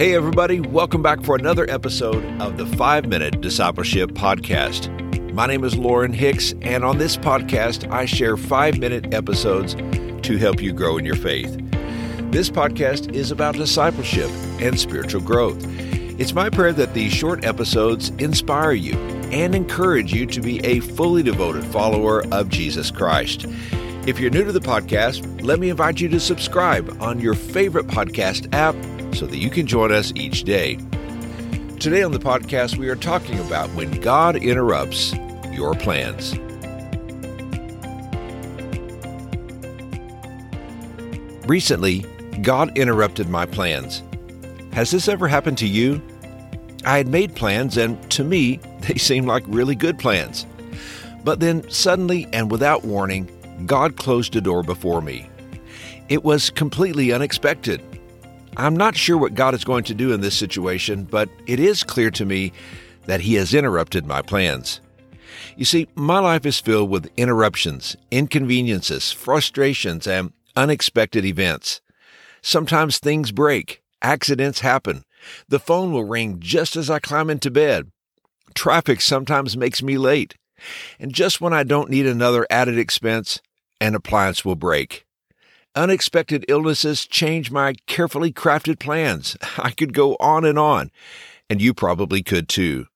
Hey, everybody, welcome back for another episode of the Five Minute Discipleship Podcast. My name is Lauren Hicks, and on this podcast, I share five minute episodes to help you grow in your faith. This podcast is about discipleship and spiritual growth. It's my prayer that these short episodes inspire you and encourage you to be a fully devoted follower of Jesus Christ. If you're new to the podcast, let me invite you to subscribe on your favorite podcast app so that you can join us each day. Today on the podcast, we are talking about when God interrupts your plans. Recently, God interrupted my plans. Has this ever happened to you? I had made plans, and to me, they seemed like really good plans. But then, suddenly and without warning, God closed a door before me. It was completely unexpected. I'm not sure what God is going to do in this situation, but it is clear to me that He has interrupted my plans. You see, my life is filled with interruptions, inconveniences, frustrations, and unexpected events. Sometimes things break, accidents happen. The phone will ring just as I climb into bed. Traffic sometimes makes me late. And just when I don't need another added expense, an appliance will break. Unexpected illnesses change my carefully crafted plans. I could go on and on, and you probably could too.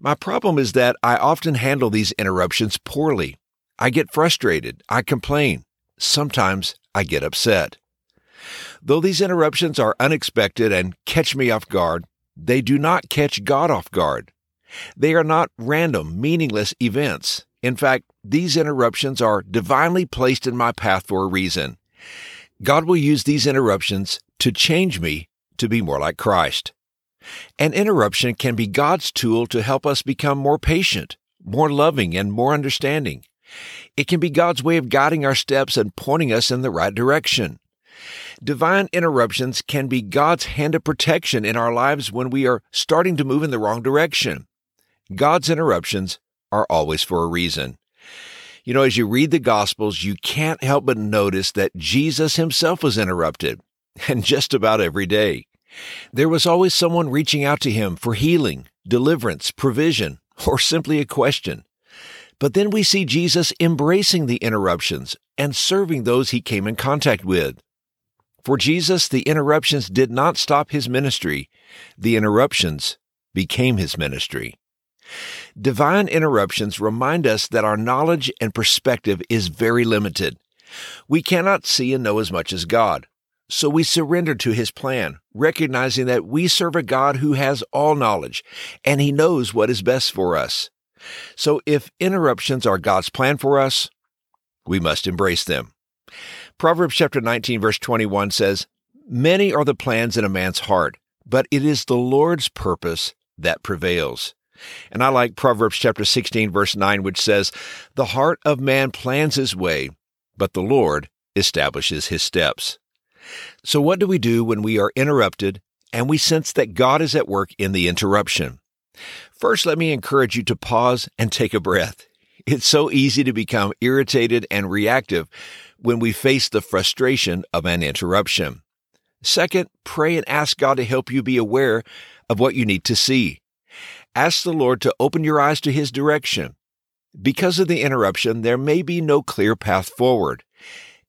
My problem is that I often handle these interruptions poorly. I get frustrated. I complain. Sometimes I get upset. Though these interruptions are unexpected and catch me off guard, they do not catch God off guard. They are not random, meaningless events. In fact, these interruptions are divinely placed in my path for a reason. God will use these interruptions to change me to be more like Christ. An interruption can be God's tool to help us become more patient, more loving, and more understanding. It can be God's way of guiding our steps and pointing us in the right direction. Divine interruptions can be God's hand of protection in our lives when we are starting to move in the wrong direction. God's interruptions are always for a reason. You know, as you read the Gospels, you can't help but notice that Jesus himself was interrupted, and just about every day. There was always someone reaching out to him for healing, deliverance, provision, or simply a question. But then we see Jesus embracing the interruptions and serving those he came in contact with. For Jesus, the interruptions did not stop his ministry, the interruptions became his ministry. Divine interruptions remind us that our knowledge and perspective is very limited. We cannot see and know as much as God. So we surrender to his plan, recognizing that we serve a God who has all knowledge and he knows what is best for us. So if interruptions are God's plan for us, we must embrace them. Proverbs chapter 19 verse 21 says, Many are the plans in a man's heart, but it is the Lord's purpose that prevails. And I like Proverbs chapter 16 verse 9 which says, "The heart of man plans his way, but the Lord establishes his steps." So what do we do when we are interrupted and we sense that God is at work in the interruption? First, let me encourage you to pause and take a breath. It's so easy to become irritated and reactive when we face the frustration of an interruption. Second, pray and ask God to help you be aware of what you need to see. Ask the Lord to open your eyes to His direction. Because of the interruption, there may be no clear path forward.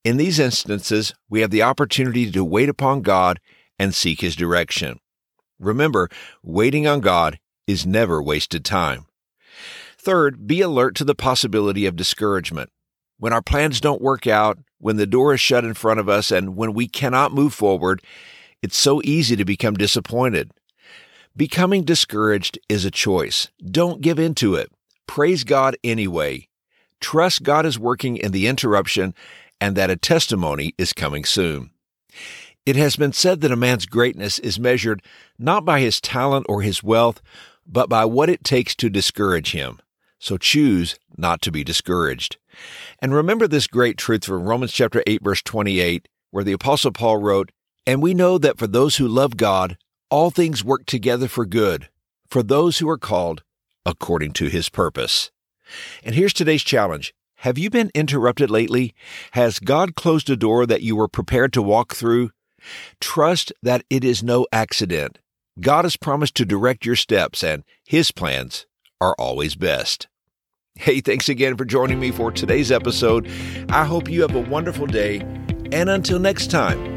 In these instances, we have the opportunity to wait upon God and seek His direction. Remember, waiting on God is never wasted time. Third, be alert to the possibility of discouragement. When our plans don't work out, when the door is shut in front of us, and when we cannot move forward, it's so easy to become disappointed. Becoming discouraged is a choice. Don't give in to it. Praise God anyway. Trust God is working in the interruption and that a testimony is coming soon. It has been said that a man's greatness is measured not by his talent or his wealth, but by what it takes to discourage him. So choose not to be discouraged. And remember this great truth from Romans chapter 8 verse 28, where the apostle Paul wrote, And we know that for those who love God, all things work together for good, for those who are called according to his purpose. And here's today's challenge. Have you been interrupted lately? Has God closed a door that you were prepared to walk through? Trust that it is no accident. God has promised to direct your steps, and His plans are always best. Hey, thanks again for joining me for today's episode. I hope you have a wonderful day. And until next time,